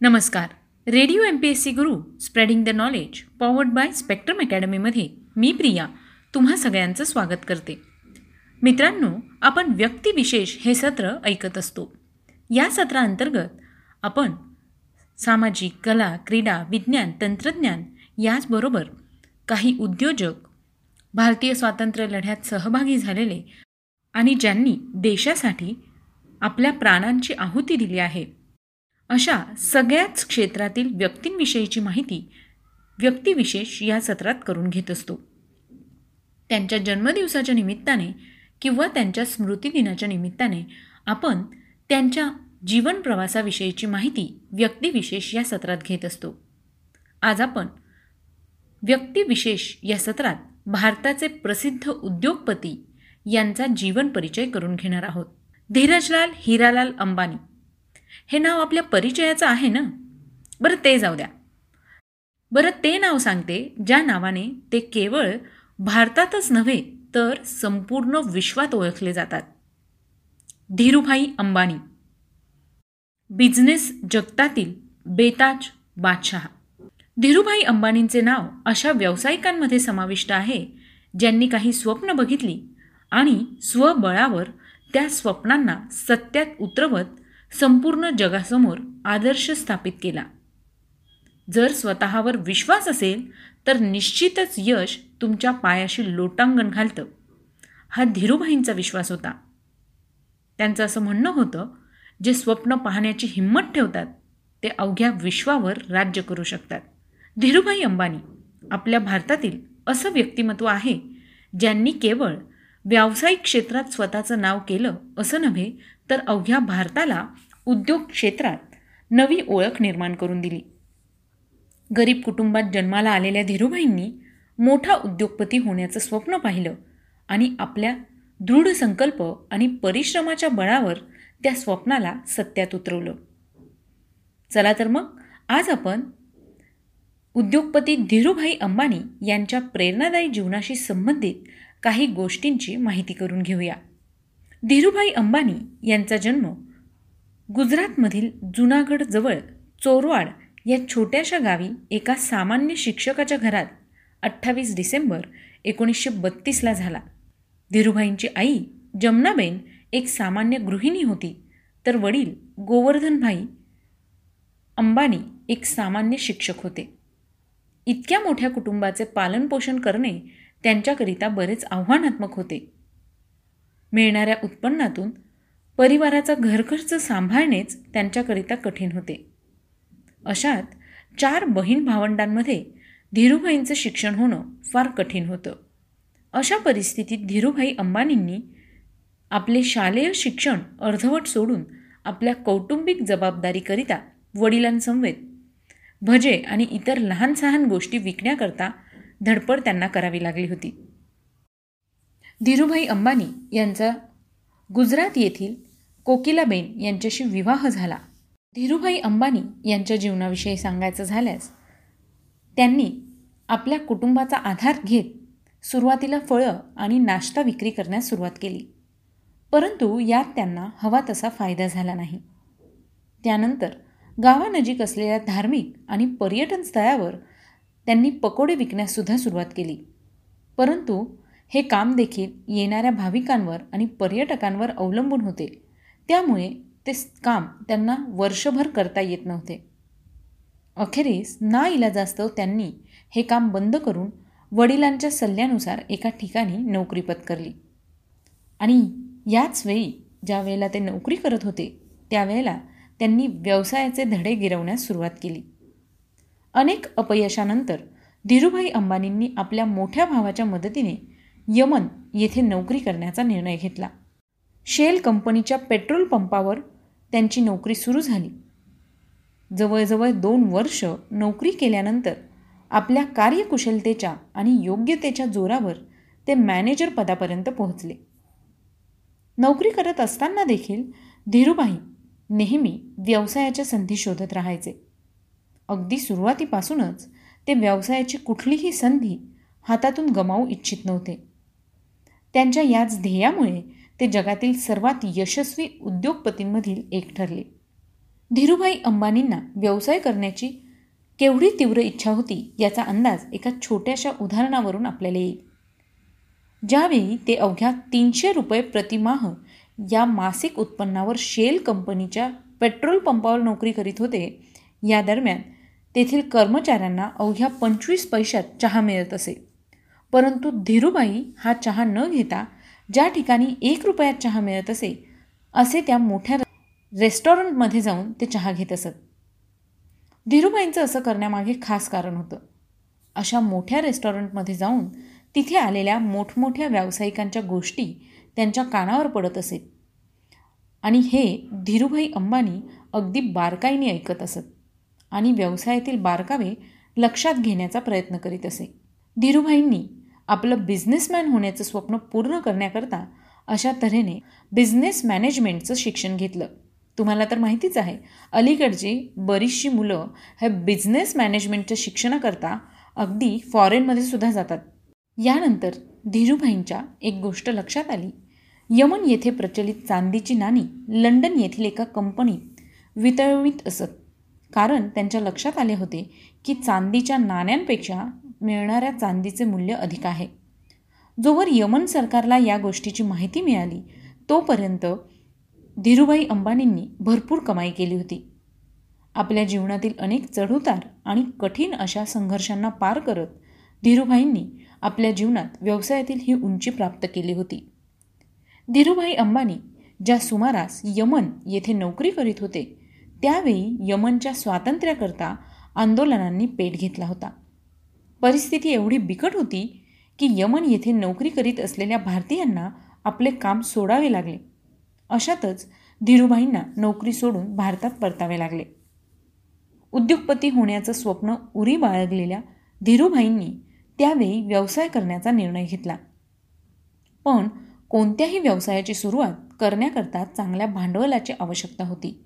नमस्कार. Radio M P S C Guru spreading the knowledge powered by Spectrum अकॅडमीमध्ये मी प्रिया तुम्हा सगळ्यांचं स्वागत करते. मित्रांनो आपण व्यक्तिविशेष हे सत्र ऐकत असतो. या सत्राअंतर्गत आपण सामाजिक कला क्रीडा विज्ञान तंत्रज्ञान याचबरोबर काही उद्योजक भारतीय स्वातंत्र्य लढ्यात सहभागी झालेले आणि ज्यांनी देशासाठी आपल्या प्राणांची आहुती दिली आहे अशा सगळ्याच क्षेत्रातील व्यक्तींविषयीची माहिती व्यक्तिविशेष या सत्रात करून घेत असतो. त्यांच्या जन्मदिवसाच्या निमित्ताने किंवा त्यांच्या स्मृतिदिनाच्या निमित्ताने आपण त्यांच्या जीवन प्रवासाविषयीची माहिती व्यक्तिविशेष या सत्रात घेत असतो. आज आपण व्यक्तिविशेष या सत्रात भारताचे प्रसिद्ध उद्योगपती यांचा जीवन परिचय करून घेणार आहोत. धीरजलाल हिरालाल अंबानी हे नाव आपल्या परिचयाचं आहे ना? बरं ते जाऊ द्या. बरं ते नाव सांगते ज्या नावाने ते केवळ भारतातच नव्हे तर संपूर्ण विश्वात ओळखले जातात. धीरूभाई अंबानी. बिझनेस जगतातील बेताज बादशहा. धीरूभाई अंबानींचे नाव अशा व्यावसायिकांमध्ये समाविष्ट आहे ज्यांनी काही स्वप्न बघितली आणि स्वबळावर त्या स्वप्नांना सत्यात उतरवत संपूर्ण जगासमोर आदर्श स्थापित केला. जर स्वतःवर विश्वास असेल तर निश्चितच यश तुमच्या पायाशी लोटांगण घालतं. हा धीरूभाईंचा विश्वास होता. त्यांचं असं म्हणणं होतं जे स्वप्न पाहण्याची हिंमत ठेवतात ते अवघ्या विश्वावर राज्य करू शकतात. धीरूभाई अंबानी आपल्या भारतातील असं व्यक्तिमत्व आहे ज्यांनी केवळ व्यावसायिक क्षेत्रात स्वतःचं नाव केलं असं नव्हे तर अवघ्या भारताला उद्योग क्षेत्रात नवी ओळख निर्माण करून दिली. गरीब कुटुंबात जन्माला आलेल्या धीरूभाईंनी मोठा उद्योगपती होण्याचं स्वप्न पाहिलं आणि आपल्या दृढ संकल्प आणि परिश्रमाच्या बळावर त्या स्वप्नाला सत्यात उतरवलं. चला तर मग आज आपण उद्योगपती धीरूभाई अंबानी यांच्या प्रेरणादायी जीवनाशी संबंधित काही गोष्टींची माहिती करून घेऊया. धीरूभाई अंबानी यांचा जन्म गुजरातमधील जुनागडजवळ चोरवाड या छोट्याशा गावी एका सामान्य शिक्षकाच्या घरात अठ्ठावीस डिसेंबर एकोणीसशे बत्तीसला झाला. धीरूभाईंची आई जमनाबेन एक सामान्य गृहिणी होती. तर वडील गोवर्धनभाई अंबानी एक सामान्य शिक्षक होते. इतक्या मोठ्या कुटुंबाचे पालनपोषण करणे त्यांच्याकरिता बरेच आव्हानात्मक होते. मिळणाऱ्या उत्पन्नातून परिवाराचा घरखर्च सांभाळणेच त्यांच्याकरिता कठीण होते. अशात चार बहीण भावंडांमध्ये धीरूभाईंचं शिक्षण होणं फार कठीण होतं. अशा परिस्थितीत धीरूभाई अंबानींनी आपले शालेय शिक्षण अर्धवट सोडून आपल्या कौटुंबिक जबाबदारीकरिता वडिलांसमवेत भजे आणि इतर लहान सहान गोष्टी विकण्याकरता धडपड त्यांना करावी लागली होती. धीरूभाई अंबानी यांचा गुजरात येथील कोकिलाबेन यांच्याशी विवाह झाला. धीरूभाई अंबानी यांच्या जीवनाविषयी सांगायचं झाल्यास त्यांनी आपल्या कुटुंबाचा आधार घेत सुरुवातीला फळं आणि नाश्ता विक्री करण्यास सुरुवात केली. परंतु यात त्यांना हवा तसा फायदा झाला नाही. त्यानंतर गावानजीक असलेल्या धार्मिक आणि पर्यटन स्थळावर त्यांनी पकोडे विकण्याससुद्धा सुरुवात केली. परंतु हे काम देखील येणाऱ्या भाविकांवर आणि पर्यटकांवर अवलंबून होते. त्यामुळे ते काम त्यांना वर्षभर करता येत नव्हते. अखेरीस ना इलाजास्तव त्यांनी हे काम बंद करून वडिलांच्या सल्ल्यानुसार एका ठिकाणी नोकरी पत्करली. आणि याच वेळी ज्या वेळेला ते नोकरी करत होते त्यावेळेला त्यांनी व्यवसायाचे धडे गिरवण्यास सुरुवात केली. अनेक अपयशानंतर धीरूभाई अंबानींनी आपल्या मोठ्या भावाच्या मदतीने यमन येथे नोकरी करण्याचा निर्णय घेतला. शेल कंपनीच्या पेट्रोल पंपावर त्यांची नोकरी सुरू झाली. जवळजवळ दोन वर्ष नोकरी केल्यानंतर आपल्या कार्यकुशलतेच्या आणि योग्यतेच्या जोरावर ते मॅनेजर पदापर्यंत पोहोचले. नोकरी करत असताना देखील धीरूभाई नेहमी व्यवसायाच्या संधी शोधत राहायचे. अगदी सुरुवातीपासूनच ते व्यवसायाची कुठलीही संधी हातातून गमावू इच्छित नव्हते. त्यांच्या याच ध्येयामुळे ते जगातील सर्वात यशस्वी उद्योगपतींमधील एक ठरले. धीरूभाई अंबानींना व्यवसाय करण्याची केवढी तीव्र इच्छा होती याचा अंदाज एका छोट्याशा उदाहरणावरून आपल्याला येईल. ज्यावेळी ते अवघ्या तीनशे रुपये प्रतिमाह या मासिक उत्पन्नावर शेल कंपनीच्या पेट्रोल पंपावर नोकरी करीत होते या दरम्यान तेथील कर्मचाऱ्यांना अवघ्या पंचवीस पैशात चहा मिळत असे. परंतु धीरूबाई हा चहा न घेता ज्या ठिकाणी एक रुपयात चहा मिळत असे असे त्या मोठ्या रेस्टॉरंटमध्ये जाऊन ते चहा घेत असत. धीरूबाईंचं असं करण्यामागे खास कारण होतं. अशा मोठ्या रेस्टॉरंटमध्ये जाऊन तिथे आलेल्या मोठमोठ्या व्यावसायिकांच्या गोष्टी त्यांच्या कानावर पडत असे. आणि हे धीरूभाई अंबानी अगदी बारकाईने ऐकत असत आणि व्यवसायातील बारकावे लक्षात घेण्याचा प्रयत्न करीत असे. धीरूभाईंनी आपलं बिझनेसमॅन होण्याचं स्वप्न पूर्ण करण्याकरता अशा तऱ्हेने बिझनेस मॅनेजमेंटचं शिक्षण घेतलं. तुम्हाला तर माहितीच आहे अलीकडची बरीचशी मुलं हे बिझनेस मॅनेजमेंटच्या शिक्षणाकरता अगदी फॉरेनमध्ये सुद्धा जातात. यानंतर धीरूभाईंच्या एक गोष्ट लक्षात आली. यमन येथे प्रचलित चांदीची नाणी लंडन येथील एका कंपनीत वितळवीत असत. कारण त्यांच्या लक्षात आले होते की चांदीच्या नाण्यांपेक्षा मिळणाऱ्या चांदीचे मूल्य अधिक आहे. जोवर यमन सरकारला या गोष्टीची माहिती मिळाली तोपर्यंत धीरूभाई अंबानींनी भरपूर कमाई केली होती. आपल्या जीवनातील अनेक चढउतार आणि कठीण अशा संघर्षांना पार करत धीरूभाईंनी आपल्या जीवनात व्यवसायातील ही उंची प्राप्त केली होती. धीरूभाई अंबानी ज्या सुमारास यमन येथे नोकरी करीत होते त्यावेळी यमनच्या स्वातंत्र्याकरता आंदोलनांनी पेट घेतला होता. परिस्थिती एवढी बिकट होती की यमन येथे नोकरी करीत असलेल्या भारतीयांना आपले काम सोडावे लागले. अशातच धीरूभाईंना नोकरी सोडून भारतात परतावे लागले. उद्योगपती होण्याचं स्वप्न उरी बाळगलेल्या धीरूभाईंनी त्यावेळी व्यवसाय करण्याचा निर्णय घेतला. पण कोणत्याही व्यवसायाची सुरुवात करण्याकरता चांगल्या भांडवलाची आवश्यकता होती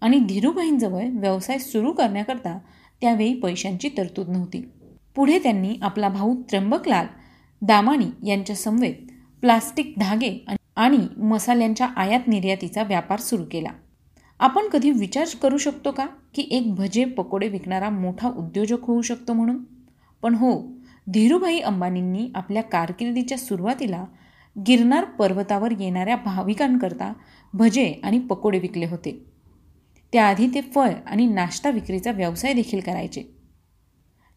आणि धीरूभाईंजवळ व्यवसाय सुरू करण्याकरता त्यावेळी पैशांची तरतूद नव्हती. पुढे त्यांनी आपला भाऊ त्र्यंबकलाल दामाणी यांच्या समवेत प्लास्टिक धागे आणि मसाल्यांच्या आयात निर्यातीचा व्यापार सुरू केला. आपण कधी विचार करू शकतो का की एक भजे पकोडे विकणारा मोठा उद्योजक होऊ शकतो म्हणून? पण हो धीरूभाई अंबानींनी आपल्या कारकिर्दीच्या सुरुवातीला गिरनार पर्वतावर येणाऱ्या भाविकांकरता भजे आणि पकोडे विकले होते. त्याआधी ते फळ आणि नाश्ता विक्रीचा व्यवसाय देखील करायचे.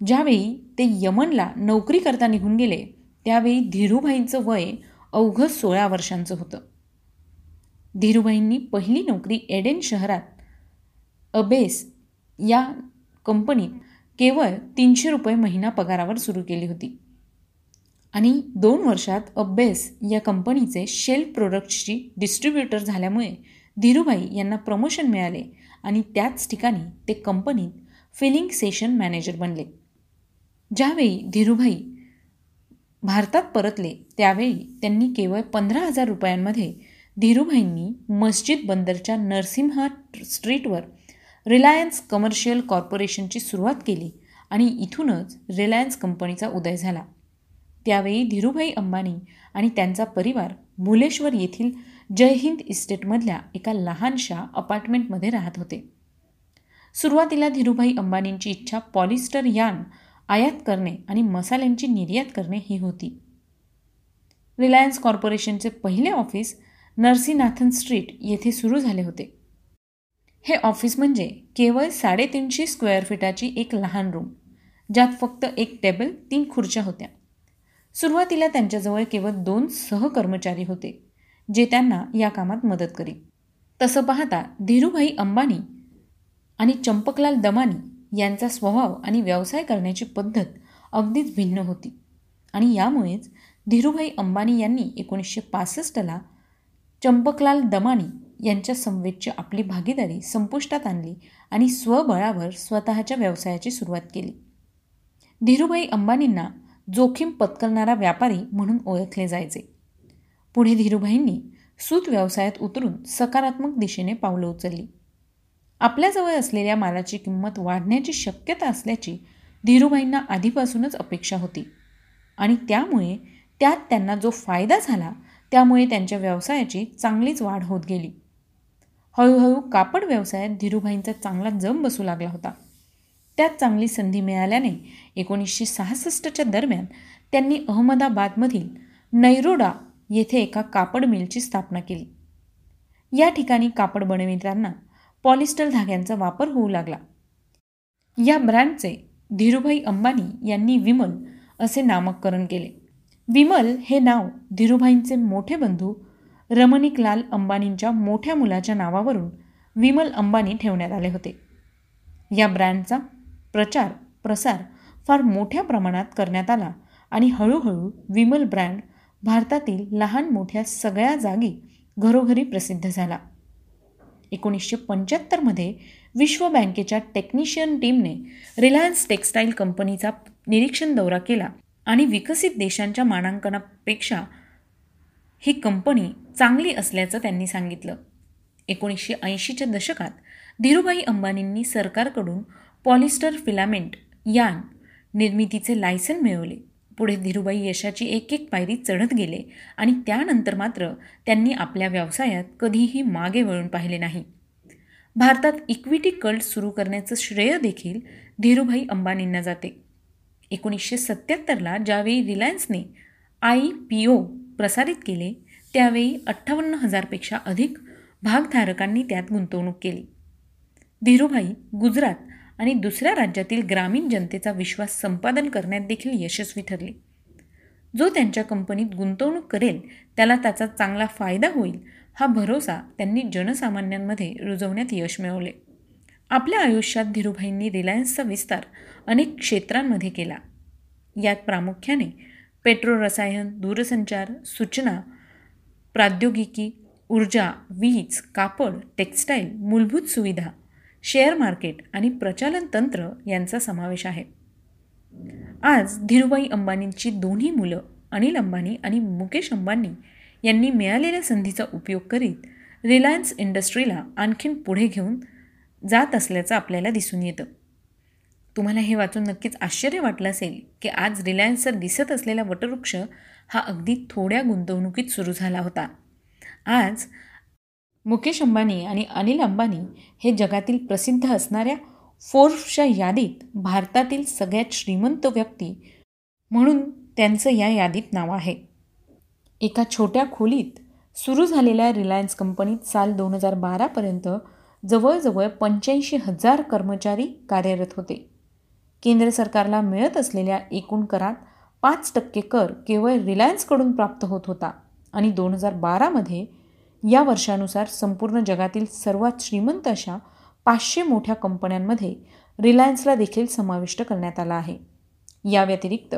ज्यावेळी ते यमनला नोकरी करता निघून गेले त्यावेळी धीरूभाईंचं वय अवघं सोळा वर्षांचं होतं. धीरूभाईंनी पहिली नोकरी एडेन शहरात अबेस या कंपनीत केवळ तीनशे रुपये महिना पगारावर सुरू केली होती. आणि दोन वर्षात अब्बेस या कंपनीचे शेल प्रोडक्ट्सची डिस्ट्रीब्युटर झाल्यामुळे धीरूभाई यांना प्रमोशन मिळाले आणि त्याच ठिकाणी ते कंपनीत फिलिंग सेशन मॅनेजर बनले. ज्यावेळी धीरूभाई भारतात परतले त्यावेळी त्यांनी केवळ पंधरा हजार रुपयांमध्ये धीरूभाईंनी मस्जिद बंदरच्या नरसिम्हा स्ट्रीटवर रिलायन्स कमर्शियल कॉर्पोरेशनची सुरुवात केली आणि इथूनच रिलायन्स कंपनीचा उदय झाला. त्यावेळी धीरूभाई अंबानी आणि त्यांचा परिवार भुलेश्वर येथील जय हिंद इस्टेटमधल्या एका लहानशा अपार्टमेंटमध्ये राहत होते. सुरुवातीला धीरूभाई अंबानींची इच्छा पॉलिस्टर यान आयात करणे आणि मसाल्यांची निर्यात करणे ही होती. रिलायन्स कॉर्पोरेशनचे पहिले ऑफिस नरसीनाथन स्ट्रीट येथे सुरू झाले होते. हे ऑफिस म्हणजे केवळ साडेतीनशे स्क्वेअर फीटाची एक लहान रूम ज्यात फक्त एक टेबल तीन खुर्च्या होत्या. सुरुवातीला त्यांच्याजवळ केवळ दोन सहकर्मचारी होते जे त्यांना या कामात मदत करी. तसं पाहता धीरूभाई अंबानी आणि चंपकलाल दमानी यांचा स्वभाव आणि व्यवसाय करण्याची पद्धत अगदीच भिन्न होती. आणि यामुळेच धीरूभाई अंबानी यांनी एकोणीसशे पासष्टला चंपकलाल दमानी यांच्या समवेतची आपली भागीदारी संपुष्टात आणली आणि स्वबळावर स्वतःच्या व्यवसायाची सुरुवात केली. धीरूभाई अंबानींना जोखीम पत्करणारा व्यापारी म्हणून ओळखले जायचे. पुढे धीरूभाईंनी सूत व्यवसायात उतरून सकारात्मक दिशेने पावलं उचलली. आपल्याजवळ असलेल्या मालाची किंमत वाढण्याची शक्यता असल्याची धीरूभाईंना आधीपासूनच अपेक्षा होती. आणि त्यामुळे त्यात त्यांना जो फायदा झाला त्यामुळे त्यांच्या व्यवसायाची चांगलीच वाढ होत गेली. हळूहळू कापड व्यवसायात धीरूभाईंचा चांगला जम बसू लागला होता. त्यात चांगली संधी मिळाल्याने एकोणीसशे सहासष्टच्या दरम्यान त्यांनी अहमदाबादमधील नैरोडा येथे एका कापड मिलची स्थापना केली. या ठिकाणी कापड बनविताना पॉलिस्टर धाग्यांचा वापर होऊ लागला. या ब्रँडचे धीरूभाई अंबानी यांनी विमल असे नामकरण केले. विमल हे नाव धीरूभाईंचे मोठे बंधू रमणिकलाल अंबानींच्या मोठ्या मुलाच्या नावावरून विमल अंबानी ठेवण्यात आले होते. या ब्रँडचा प्रचार प्रसार फार मोठ्या प्रमाणात करण्यात आला आणि हळूहळू विमल ब्रँड भारतातील लहान मोठ्या सगळ्या जागी घरोघरी प्रसिद्ध झाला. एकोणीसशे पंच्याहत्तरमध्ये विश्व बँकेच्या टेक्निशियन टीमने रिलायन्स टेक्स्टाईल कंपनीचा निरीक्षण दौरा केला आणि विकसित देशांच्या मानांकनापेक्षा ही कंपनी चांगली असल्याचं त्यांनी सांगितलं. एकोणीसशे ऐंशीच्या दशकात धीरूभाई अंबानींनी सरकारकडून पॉलिस्टर फिलामेंट यान निर्मितीचे लायसन मिळवले. पुढे धीरूभाई यशाची एक एक पायरी चढत गेले आणि त्यानंतर मात्र त्यांनी आपल्या व्यवसायात कधीही मागे वळून पाहिले नाही. भारतात इक्विटी कल्ट सुरू करण्याचं श्रेय देखील धीरूभाई अंबानींना जाते. एकोणीसशे सत्याहत्तरला ज्यावेळी रिलायन्सने आय पी ओ प्रसारित केले त्यावेळी अठ्ठावन्न हजारपेक्षा अधिक भागधारकांनी त्यात गुंतवणूक केली. धीरूभाई गुजरात आणि दुसऱ्या राज्यातील ग्रामीण जनतेचा विश्वास संपादन करण्यात देखील यशस्वी ठरले. जो त्यांच्या कंपनीत गुंतवणूक करेल त्याला त्याचा चांगला फायदा होईल हा भरोसा त्यांनी जनसामान्यांमध्ये रुजवण्यात यश मिळवले. आपल्या आयुष्यात धीरूभाईंनी रिलायन्सचा विस्तार अनेक क्षेत्रांमध्ये केला. यात प्रामुख्याने पेट्रो रसायन दूरसंचार सूचना प्रौद्योगिकी ऊर्जा वीज कापड टेक्स्टाईल मूलभूत सुविधा शेअर मार्केट आणि प्रचालन तंत्र यांचा समावेश आहे. आज धीरूभाई अंबानींची दोन्ही मुलं अनिल अंबानी आणि मुकेश अंबानी यांनी मिळालेल्या संधीचा उपयोग करीत रिलायन्स इंडस्ट्रीला आणखीन पुढे घेऊन जात असल्याचं आपल्याला दिसून येतं. तुम्हाला हे वाचून नक्कीच आश्चर्य वाटलं असेल की आज रिलायन्सचा दिसत असलेला वटवृक्ष हा अगदी थोड्या गुंतवणुकीत सुरू झाला होता. आज मुकेश अंबानी आणि अनिल अंबानी हे जगातील प्रसिद्ध असणाऱ्या फोर्ब्सच्या यादीत भारतातील सगळ्यात श्रीमंत व्यक्ती म्हणून त्यांचं या यादीत नाव आहे. एका छोट्या खोलीत सुरू झालेल्या रिलायन्स कंपनीत साल दोन हजार बारापर्यंत जवळजवळ पंच्याऐंशी हजार कर्मचारी कार्यरत होते. केंद्र सरकारला मिळत असलेल्या एकूण करात पाच टक्के कर केवळ रिलायन्सकडून प्राप्त होत होता आणि दोन हजार बारामध्ये या वर्षानुसार संपूर्ण जगातील सर्वात श्रीमंत अशा पाचशे मोठ्या कंपन्यांमध्ये रिलायन्सला देखील समाविष्ट करण्यात आला आहे. या व्यतिरिक्त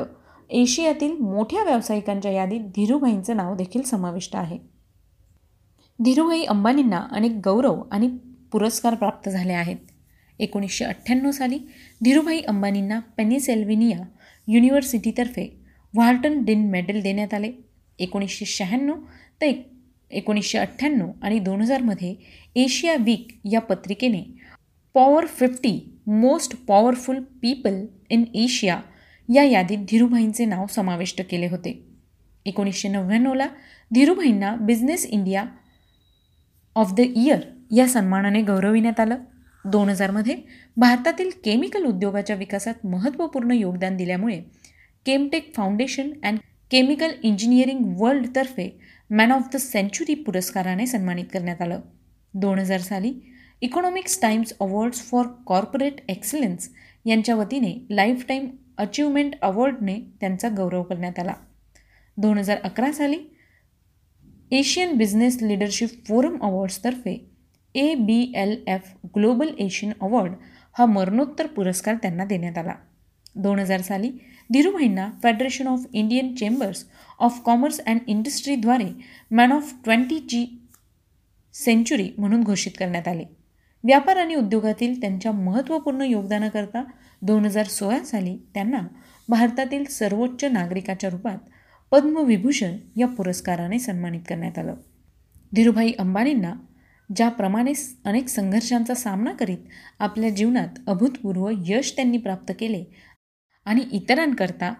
एशियातील मोठ्या व्यावसायिकांच्या यादीत धीरूभाईंचं नाव देखील समाविष्ट आहे. धीरूभाई अंबानींना अनेक गौरव आणि पुरस्कार प्राप्त झाले आहेत. एकोणीसशे अठ्ठ्याण्णव साली धीरूभाई अंबानींना पेनिसेल्विनिया युनिव्हर्सिटीतर्फे व्हार्टन डिन मेडल देण्यात आले. एकोणीसशे शहाण्णव ते एकोणीसशे अठ्ठ्याण्णव आणि दोन हजारमध्ये एशिया वीक या पत्रिकेने power fifty most powerful people in Asia या यादीत धीरूभाईंचे नाव समाविष्ट केले होते. एकोणीसशे नव्याण्णवला धीरूभाईंना business India of the year या सन्मानाने गौरविण्यात आलं. दोन हजारमध्ये भारतातील केमिकल उद्योगाच्या विकासात महत्त्वपूर्ण योगदान दिल्यामुळे Chemtech foundation and chemical engineering वर्ल्डतर्फे man of the century पुरस्काराने सन्मानित करण्यात आलं. दोन हजार साली economics times awards for corporate excellence यांच्या वतीने लाईफ टाईम अचिव्हमेंट अवॉर्डने त्यांचा गौरव करण्यात आला. दोन हजार अकरा साली Asian business leadership forum अवॉर्ड्सतर्फे A B L F global Asian award हा मरणोत्तर पुरस्कार त्यांना देण्यात आला. दोन हजार साली धीरूभाईंना federation of Indian chambers of commerce and इंडस्ट्रीद्वारे man of twentieth century म्हणून घोषित करण्यात आले. व्यापार आणि उद्योगातील त्यांच्या महत्त्वपूर्ण योगदानाकरता दोन हजार सोळा साली त्यांना भारतातील सर्वोच्च नागरिकाच्या रूपात पद्मविभूषण या पुरस्काराने सन्मानित करण्यात आलं. धीरूभाई अंबानींना ज्याप्रमाणे अनेक संघर्षांचा सामना करीत आपल्या जीवनात अभूतपूर्व यश त्यांनी प्राप्त केले आणि इतरांकरता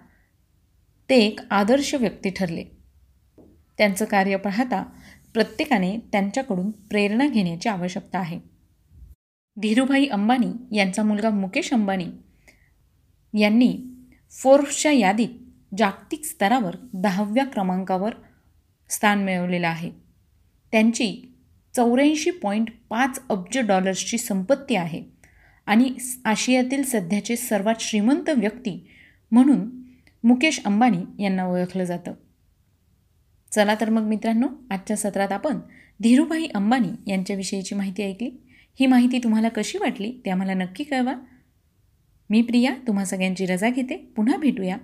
ते एक आदर्श व्यक्ती ठरले. त्यांचं कार्य पाहता प्रत्येकाने त्यांच्याकडून प्रेरणा घेण्याची आवश्यकता आहे. धीरूभाई अंबानी यांचा मुलगा मुकेश अंबानी यांनी फोर्ब्सच्या यादीत जागतिक स्तरावर दहाव्या क्रमांकावर स्थान मिळवलेलं आहे. त्यांची चौऱ्याऐंशी पॉईंट पाच अब्ज डॉलर्सची संपत्ती आहे. आणि आशियातील सध्याचे सर्वात श्रीमंत व्यक्ती म्हणून मुकेश अंबानी यांना ओळखलं जातं. चला तर मग मित्रांनो आजच्या सत्रात आपण धीरूभाई अंबानी यांच्याविषयीची माहिती ऐकली. ही माहिती तुम्हाला कशी वाटली ते आम्हाला नक्की कळवा. मी प्रिया तुम्हा सगळ्यांची रजा घेते. पुन्हा भेटूया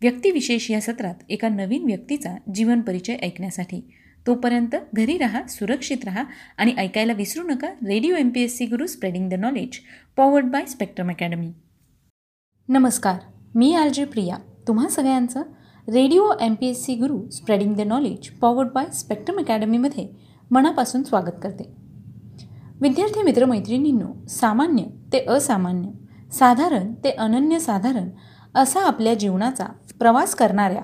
व्यक्तिविशेष या सत्रात एका नवीन व्यक्तीचा जीवन परिचय ऐकण्यासाठी. तोपर्यंत घरी राहा सुरक्षित राहा आणि ऐकायला विसरू नका radio M P S C Guru spreading the knowledge powered by Spectrum academy नमस्कार मी आर जे प्रिया. तुम्हा सगळ्यांचं radio M P S C Guru spreading the knowledge powered by Spectrum अकॅडमीमध्ये मनापासून स्वागत करते. विद्यार्थी मित्रमैत्रिणींनो सामान्य ते असामान्य साधारण ते अनन्यसाधारण असा आपल्या जीवनाचा प्रवास करणाऱ्या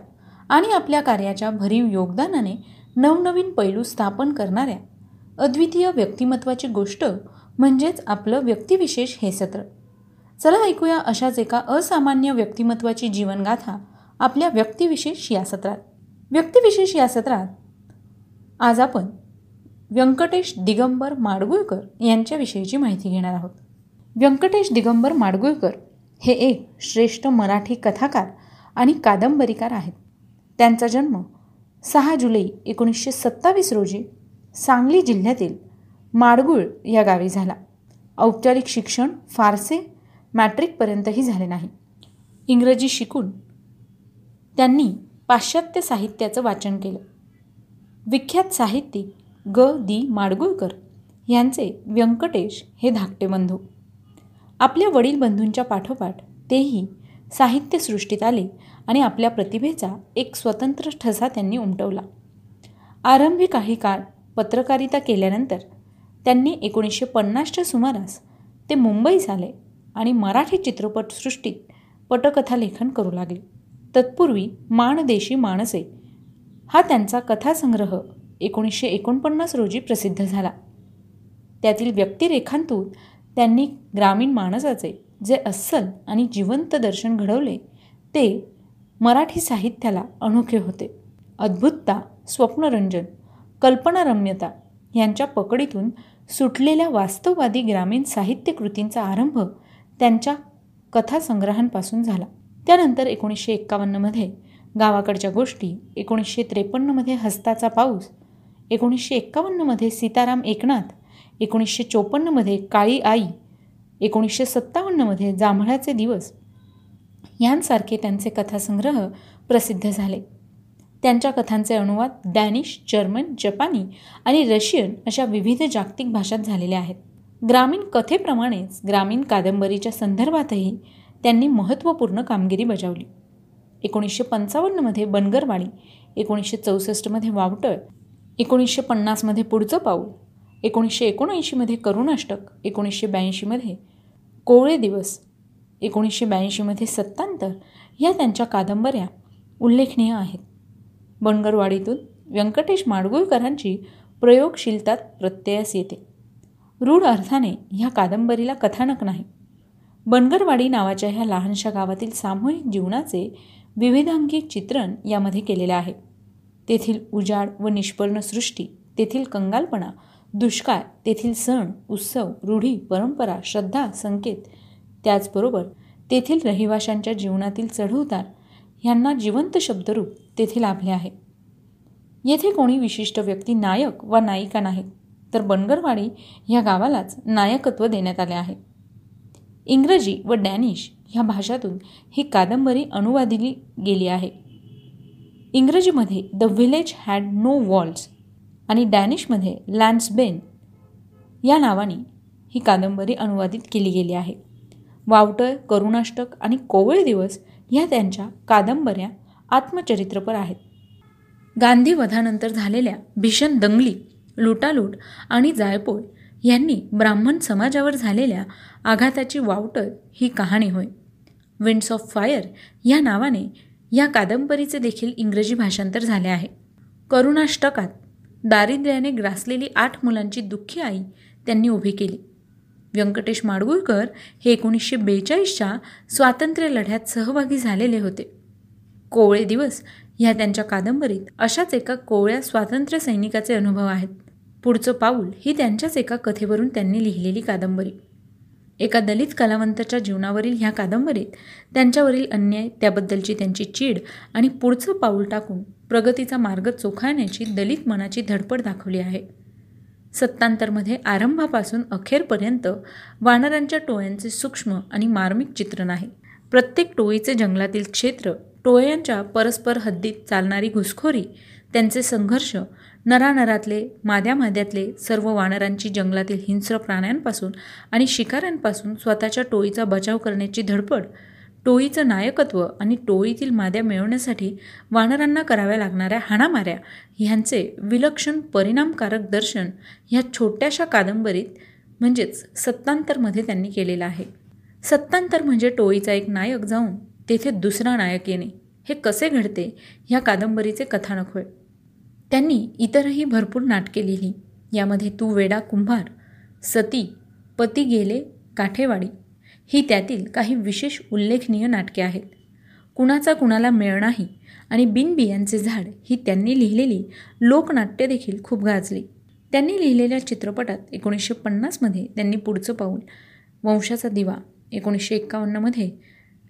आणि आपल्या कार्याच्या भरीव योगदानाने नवनवीन पैलू स्थापन करणाऱ्या अद्वितीय व्यक्तिमत्वाची गोष्ट म्हणजेच आपलं व्यक्तिविशेष हे सत्र. चला ऐकूया अशाच एका असामान्य व्यक्तिमत्वाची जीवनगाथा आपल्या व्यक्तिविशेष या सत्रात. व्यक्तिविशेष या सत्रात आज आपण व्यंकटेश दिगंबर माडगुळकर यांच्याविषयीची माहिती घेणार आहोत. व्यंकटेश दिगंबर माडगुळकर हे एक श्रेष्ठ मराठी कथाकार आणि कादंबरीकार आहेत. त्यांचा जन्म सहा जुलै एकोणीसशे सत्तावीस रोजी सांगली जिल्ह्यातील माडगुळ या गावी झाला. औपचारिक शिक्षण फारसे मॅट्रिकपर्यंतही झाले नाही. इंग्रजी शिकून त्यांनी पाश्चात्य साहित्याचं वाचन केलं. विख्यात साहित्यिक ग. दी. माडगुळकर यांचे व्यंकटेश हे धाकटे बंधू. आपल्या वडील बंधूंच्या पाठोपाठ तेही साहित्यसृष्टीत आले आणि आपल्या प्रतिभेचा एक स्वतंत्र ठसा त्यांनी उमटवला. आरंभी काही काळ पत्रकारिता केल्यानंतर त्यांनी एकोणीसशे पन्नासच्या सुमारास ते मुंबईस आले आणि मराठी चित्रपटसृष्टीत पटकथा लेखन करू लागले. तत्पूर्वी माणदेशी माणसे हा त्यांचा कथासंग्रह एकोणीसशे एकोणपन्नास रोजी प्रसिद्ध झाला. त्यातील व्यक्तिरेखांतून त्यांनी ग्रामीण माणसाचे जे अस्सल आणि जिवंत दर्शन घडवले ते मराठी साहित्याला अनोखे होते. अद्भुतता स्वप्नरंजन कल्पनारम्यता यांच्या पकडीतून सुटलेल्या वास्तववादी ग्रामीण साहित्यकृतींचा आरंभ त्यांच्या कथासंग्रहांपासून झाला. त्यानंतर एकोणीसशे एक्कावन्नमध्ये गावाकडच्या गोष्टी एकोणीसशे त्रेपन्नमध्ये हस्ताचा पाऊस एकोणीसशे एक्कावन्नमध्ये सीताराम एकनाथ एकोणीसशे चोपन्नमध्ये काळी आई एकोणीसशे सत्तावन्नमध्ये जांभळाचे दिवस यांसारखे त्यांचे कथासंग्रह प्रसिद्ध झाले. त्यांच्या कथांचे अनुवाद डॅनिश जर्मन जपानी आणि रशियन अशा विविध जागतिक भाषात झालेले आहेत. ग्रामीण कथेप्रमाणेच ग्रामीण कादंबरीच्या संदर्भातही त्यांनी महत्त्वपूर्ण कामगिरी बजावली. एकोणीसशे पंचावन्नमध्ये बनगरवाडी एकोणीसशे चौसष्टमध्ये वावटळ एकोणीसशे पन्नासमध्ये पुढचं पाऊल एकोणीसशे एकोणऐंशीमध्ये करुणाष्टक एकोणीसशे ब्याऐंशीमध्ये कोवळे दिवस एकोणीसशे ब्याऐंशीमध्ये सत्तांतर या त्यांच्या कादंबऱ्या उल्लेखनीय आहेत. बनगरवाडीतून व्यंकटेश माडगुळकरांची प्रयोगशीलता प्रत्ययास येते. रूढ अर्थाने ह्या कादंबरीला कथानक नाही. बनगरवाडी नावाच्या ह्या लहानशा गावातील सामूहिक जीवनाचे विविधांगी चित्रण यामध्ये केलेले आहे. तेथील उजाड व निष्पर्ण सृष्टी तेथील कंगालपणा दुष्काळ तेथील सण उत्सव रूढी परंपरा श्रद्धा संकेत त्याचबरोबर तेथील रहिवाशांच्या जीवनातील चढउतार ह्यांना जिवंत शब्दरूप तेथे लाभले आहे. येथे कोणी विशिष्ट व्यक्ती नायक व नायिका नाहीत तर बनगरवाडी ह्या गावालाच नायकत्व देण्यात आले आहे. इंग्रजी व डॅनिश ह्या भाषातून ही कादंबरी अनुवादिली गेली आहे. इंग्रजीमध्ये the village had no walls आणि डॅनिशमध्ये लॅन्सबेन या नावाने ही कादंबरी अनुवादित केली गेली आहे. वावटळ करुणाष्टक आणि कोवळ दिवस ह्या त्यांच्या कादंबऱ्या आत्मचरित्रपर आहेत. गांधीवधानंतर झालेल्या भीषण दंगली लुटालूट आणि जायपोळ यांनी ब्राह्मण समाजावर झालेल्या आघाताची वावटळ ही कहाणी होय. विंड्स ऑफ फायर या नावाने या कादंबरीचे देखील इंग्रजी भाषांतर झाले आहे. करुणाष्टकात दारिद्र्याने ग्रासलेली आठ मुलांची दुःखी आई त्यांनी उभी केली. व्यंकटेश माडगुळकर हे एकोणीसशे बेचाळीसच्या स्वातंत्र्य लढ्यात सहभागी झालेले होते. कोवळे दिवस ह्या त्यांच्या कादंबरीत अशाच एका कोवळ्या स्वातंत्र्य सैनिकाचे अनुभव आहेत. पुढचं पाऊल ही त्यांच्याच एका कथेवरून त्यांनी लिहिलेली कादंबरी. एका दलित कलावंताच्या जीवनावरील ह्या कादंबरीत त्यांच्यावरील अन्याय त्याबद्दलची त्यांची चीड आणि पुढचं पाऊल टाकून प्रगतीचा मार्ग चोखाळण्याची दलित मनाची धडपड दाखवली आहे. सत्तांतरमध्ये आरंभापासून अखेरपर्यंत वानरांच्या टोळ्यांचे सूक्ष्म आणि मार्मिक चित्रण आहे. प्रत्येक टोळीचे जंगलातील क्षेत्र टोळ्यांच्या परस्पर हद्दीत चालणारी घुसखोरी त्यांचे संघर्ष नरानरातले माद्या माद्यातले सर्व वानरांची जंगलातील हिंस्र प्राण्यांपासून आणि शिकाऱ्यांपासून स्वतःच्या टोळीचा बचाव करण्याची धडपड टोळीचं नायकत्व आणि टोळीतील माद्या मिळवण्यासाठी वानरांना कराव्या लागणाऱ्या हाणामाऱ्या ह्यांचे विलक्षण परिणामकारक दर्शन ह्या छोट्याशा कादंबरीत म्हणजेच सत्तांतरमध्ये त्यांनी केलेलं आहे. सत्तांतर म्हणजे टोळीचा एक नायक जाऊन तेथे दुसरा नायक येणे. हे कसे घडते? ह्या कादंबरीचे कथानक होय. त्यांनी इतरही भरपूर नाटके लिहिली. यामध्ये तू वेडा कुंभार सती पती गेले काठेवाडी ही त्यातील काही विशेष उल्लेखनीय नाटके आहेत. कुणाचा कुणाला मेळ नाही आणि बिनबियांचे झाड ही त्यांनी लिहिलेली लोकनाट्य देखील खूप गाजली. त्यांनी लिहिलेल्या चित्रपटात एकोणीसशे पन्नासमध्ये त्यांनी पुढचं पाऊल वंशाचा दिवा एकोणीसशे एक्कावन्नमध्ये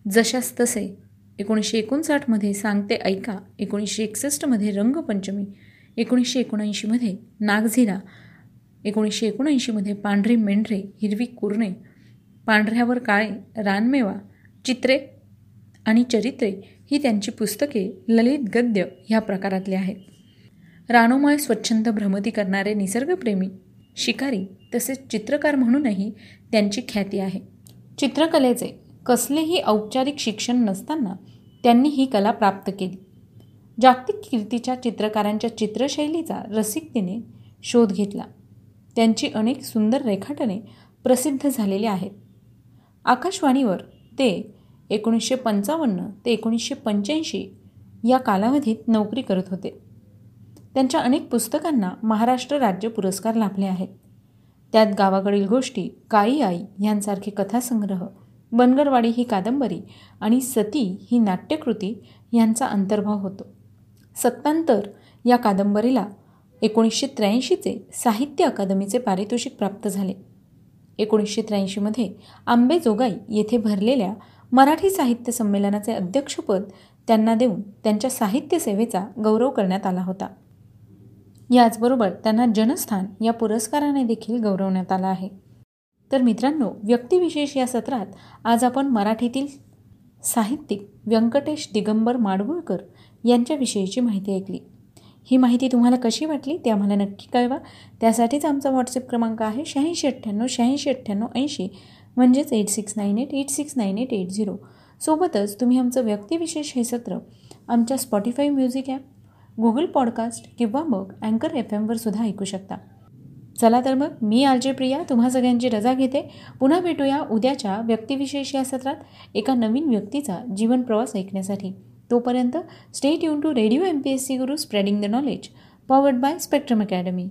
जशास तसे एकोणीसशे एकोणसाठमध्ये सांगते ऐका एकोणीसशे एकसष्टमध्ये रंगपंचमी एकोणीसशे एकोणऐंशीमध्ये नागझिरा एकोणीसशे एकोणऐंशीमध्ये पांढरे मेंढरे हिरवी कुरणे पांढऱ्यावर काळे रानमेवा चित्रे आणि चरित्रे ही त्यांची पुस्तके ललित गद्य ह्या प्रकारातली आहेत. रानोमय स्वच्छंद भ्रमती करणारे निसर्गप्रेमी शिकारी तसेच चित्रकार म्हणूनही त्यांची ख्याती आहे. चित्रकलेचे कसलेही औपचारिक शिक्षण नसताना त्यांनी ही कला प्राप्त केली. जागतिक कीर्तीच्या चित्रकारांच्या चित्रशैलीचा रसिकतेने शोध घेतला. त्यांची अनेक सुंदर रेखाटने प्रसिद्ध झालेली आहेत. आकाशवाणीवर ते एकोणीसशे पंचावन्न ते एकोणीसशे पंच्याऐंशी या कालावधीत नोकरी करत होते. त्यांच्या अनेक पुस्तकांना महाराष्ट्र राज्य पुरस्कार लाभले आहेत. त्यात गावाकडील गोष्टी काळी आई यांसारखे कथासंग्रह बनगरवाडी ही कादंबरी आणि सती ही नाट्यकृती यांचा अंतर्भाव होतो. सत्तांतर या कादंबरीला एकोणीसशे त्र्याऐंशीचे साहित्य अकादमीचे पारितोषिक प्राप्त झाले. एकोणीसशे त्र्याऐंशीमध्ये आंबेजोगाई येथे भरलेल्या मराठी साहित्य संमेलनाचे अध्यक्षपद त्यांना देऊन त्यांच्या साहित्य सेवेचा गौरव करण्यात आला होता. याचबरोबर त्यांना जनस्थान या पुरस्काराने देखील गौरवण्यात आला आहे. तर मित्रांनो व्यक्तिविशेष या सत्रात आज आपण मराठीतील साहित्यिक व्यंकटेश दिगंबर माडगुळकर यांच्याविषयीची माहिती ऐकली. ही माहिती तुम्हाला कशी वाटली ते आम्हाला नक्की कळवा. त्यासाठीच आमचा व्हॉट्सअप क्रमांक आहे शहाऐंशी अठ्ठ्याण्णव शहाऐंशी अठ्ठ्याण्णव ऐंशी म्हणजेच eight six nine eight eight six nine eight eight zero सोबतच तुम्ही आमचं व्यक्तिविशेष हे सत्र आमच्या Spotify music app Google podcast किंवा मग अँकर एफ एमवर सुद्धा ऐकू शकता. चला तर मग मी आलजे प्रिया तुम्हा सगळ्यांची रजा घेते. पुन्हा भेटूया उद्याच्या व्यक्तिविशेष या सत्रात एका नवीन व्यक्तीचा जीवन प्रवास ऐकण्यासाठी. तोपर्यंत stay युन to radio M P S C Guru spreading the knowledge powered by Spectrum academy